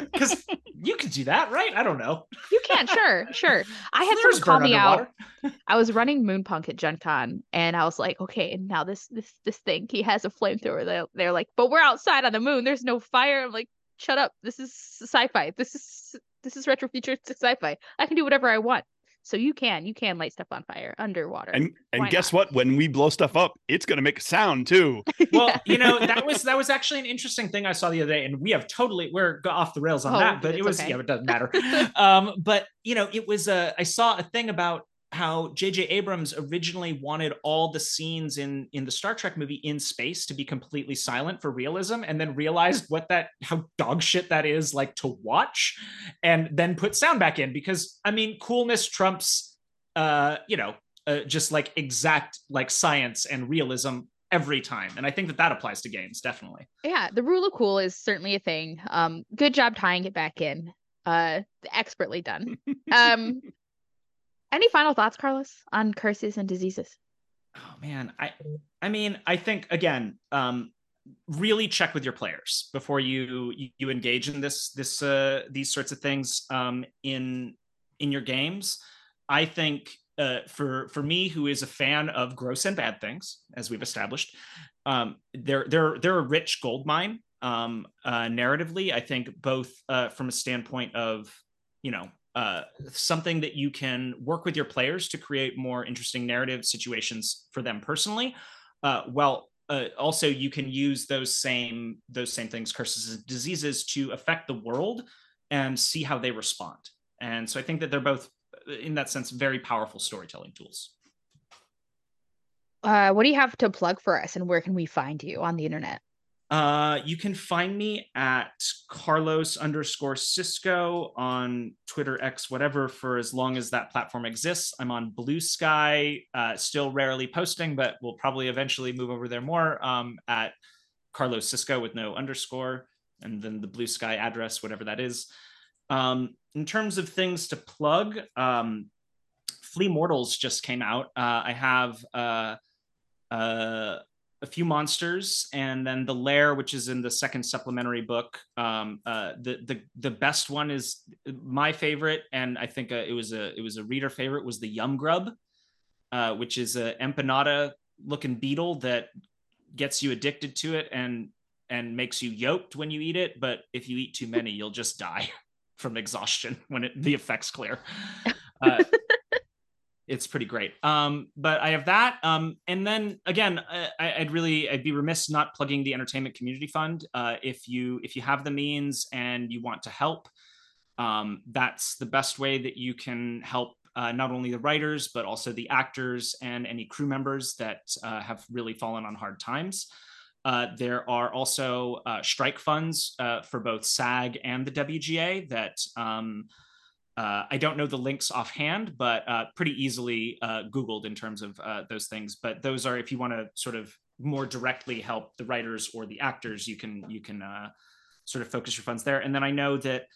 Because right? you could do that, right? I don't know. You can't. sure, sure. I had someone call me underwater. out. I was running Moonpunk at Gen Con, and I was like, okay, and now this this this thing, he has a flamethrower. They're, they're like, but we're outside on the moon. There's no fire. I'm like, shut up. This is sci-fi. This is this is retrofuturistic sci-fi. I can do whatever I want. So you can you can light stuff on fire underwater. And and Why guess not? what? When we blow stuff up, it's gonna make a sound too. well, yeah. you know that was that was actually an interesting thing I saw the other day, and we have totally we're off the rails on oh, that, but it was okay. yeah, it doesn't matter. um, but you know, it was I saw a thing about how J.J. Abrams originally wanted all the scenes in in the Star Trek movie in space to be completely silent for realism, and then realized what that how dog shit that is like to watch, and then put sound back in because I mean coolness trumps, uh, you know, uh, just like exact like science and realism every time. And i think that that applies to games definitely. Yeah the rule of cool is certainly a thing. Um good job tying it back in. Uh expertly done. Um any final thoughts, Carlos, on curses and diseases? Oh man, I I mean, I think again, um, really check with your players before you you engage in this this uh, these sorts of things um, in in your games. I think uh, for for me, who is a fan of gross and bad things, as we've established, um, they're they're they're a rich gold mine um, uh, narratively. I think both uh, from a standpoint of you know uh, something that you can work with your players to create more interesting narrative situations for them personally. Uh, well, uh, also you can use those same those same things, curses and diseases, to affect the world and see how they respond. And so I think that they're both, uh, in that sense, very powerful storytelling tools. Uh, what do you have to plug for us, and where can we find you on the internet? Uh, you can find me at Carlos underscore Cisco on Twitter, X, whatever, for as long as that platform exists. I'm on Bluesky, uh, still rarely posting, but we'll probably eventually move over there more um, at Carlos Cisco with no underscore, and then the Bluesky address, whatever that is. Um, in terms of things to plug, um, Flee Mortals just came out. Uh, I have. Uh, uh, a few monsters, and then the lair, which is in the second supplementary book. Um, uh, the the the best one is my favorite, and I think uh, it was a it was a reader favorite. Was the Yum Grub, uh, which is a empanada looking beetle that gets you addicted to it and and makes you yoked when you eat it. But if you eat too many, you'll just die from exhaustion when it, the effects clear. Uh, it's pretty great. Um, but I have that. Um, and then again, I, would really I'd be remiss not plugging the Entertainment Community Fund. Uh, if you if you have the means and you want to help, um, that's the best way that you can help uh, not only the writers but also the actors and any crew members that uh, have really fallen on hard times. Uh, there are also uh, strike funds uh, for both SAG and the WGA that um, uh, I don't know the links offhand, but uh, pretty easily uh, Googled in terms of uh, those things. But those are if you want to sort of more directly help the writers or the actors, you can you can uh, sort of focus your funds there. And then I know that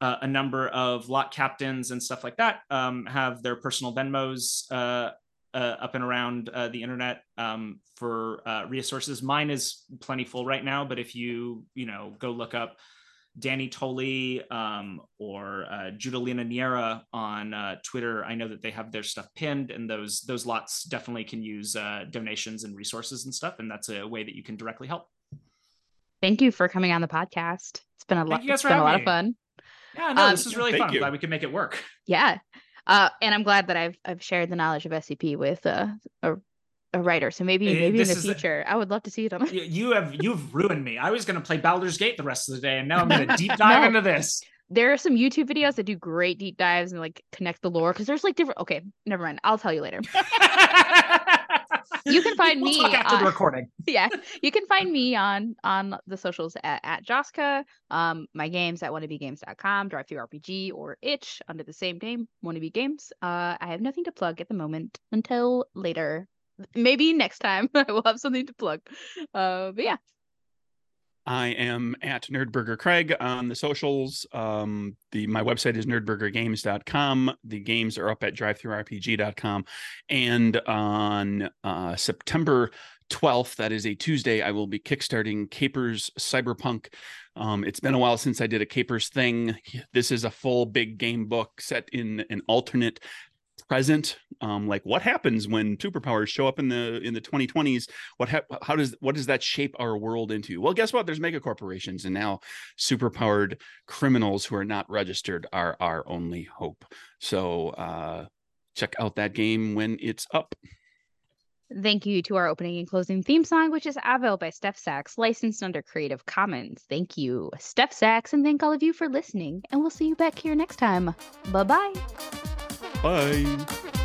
uh, a number of lot captains and stuff like that um, have their personal Venmos up and around the internet um, for resources. Mine is plenty full right now, but if you you know go look up Danny Tolley um, or uh, Judalina Neira on uh, Twitter. I know that they have their stuff pinned, and those those lots definitely can use uh, donations and resources and stuff, and that's a way that you can directly help. Thank you for coming on the podcast. It's been a lot. It's been a lot me. of fun. Yeah, no, um, this is really fun. I'm glad we can make it work. Yeah, uh, and I'm glad that I've I've shared the knowledge of SCP with uh, a a writer. So maybe eh, maybe in the future, I would love to see them. You have you've ruined me. I was going to play Baldur's Gate the rest of the day, and now I'm going to deep dive no. into this. There are some YouTube videos that do great deep dives and like connect the lore because there's like different. Okay, never mind. I'll tell you later. you can find we'll me after on, the recording. Yeah, you can find me on on the socials at, at Joska. Um, my games at wannabegames.com, DriveThruRPG, or Itch under the same name, Wannabe Games. Uh, I have nothing to plug at the moment until later maybe next time I will have something to plug. Uh, but yeah. I am at Nerdburger Craig on the socials. Um, the my website is nerdburgergames.com. The games are up at drivethrurpg.com. And on uh, September 12th, that is a Tuesday, I will be kickstarting Capers Cyberpunk. Um, it's been a while since I did a Capers thing. This is a full big game book set in an alternate present um, like what happens when superpowers show up in the in the 2020s what ha- how does what does that shape our world into well guess what there's mega corporations and now superpowered criminals who are not registered are our only hope so uh check out that game when it's up Thank you to our opening and closing theme song, which is Avel by Steph Sachs, licensed under Creative Commons. Thank you, Steph Sachs, and thank all of you for listening. And we'll see you back here next time. Bye-bye. Bye.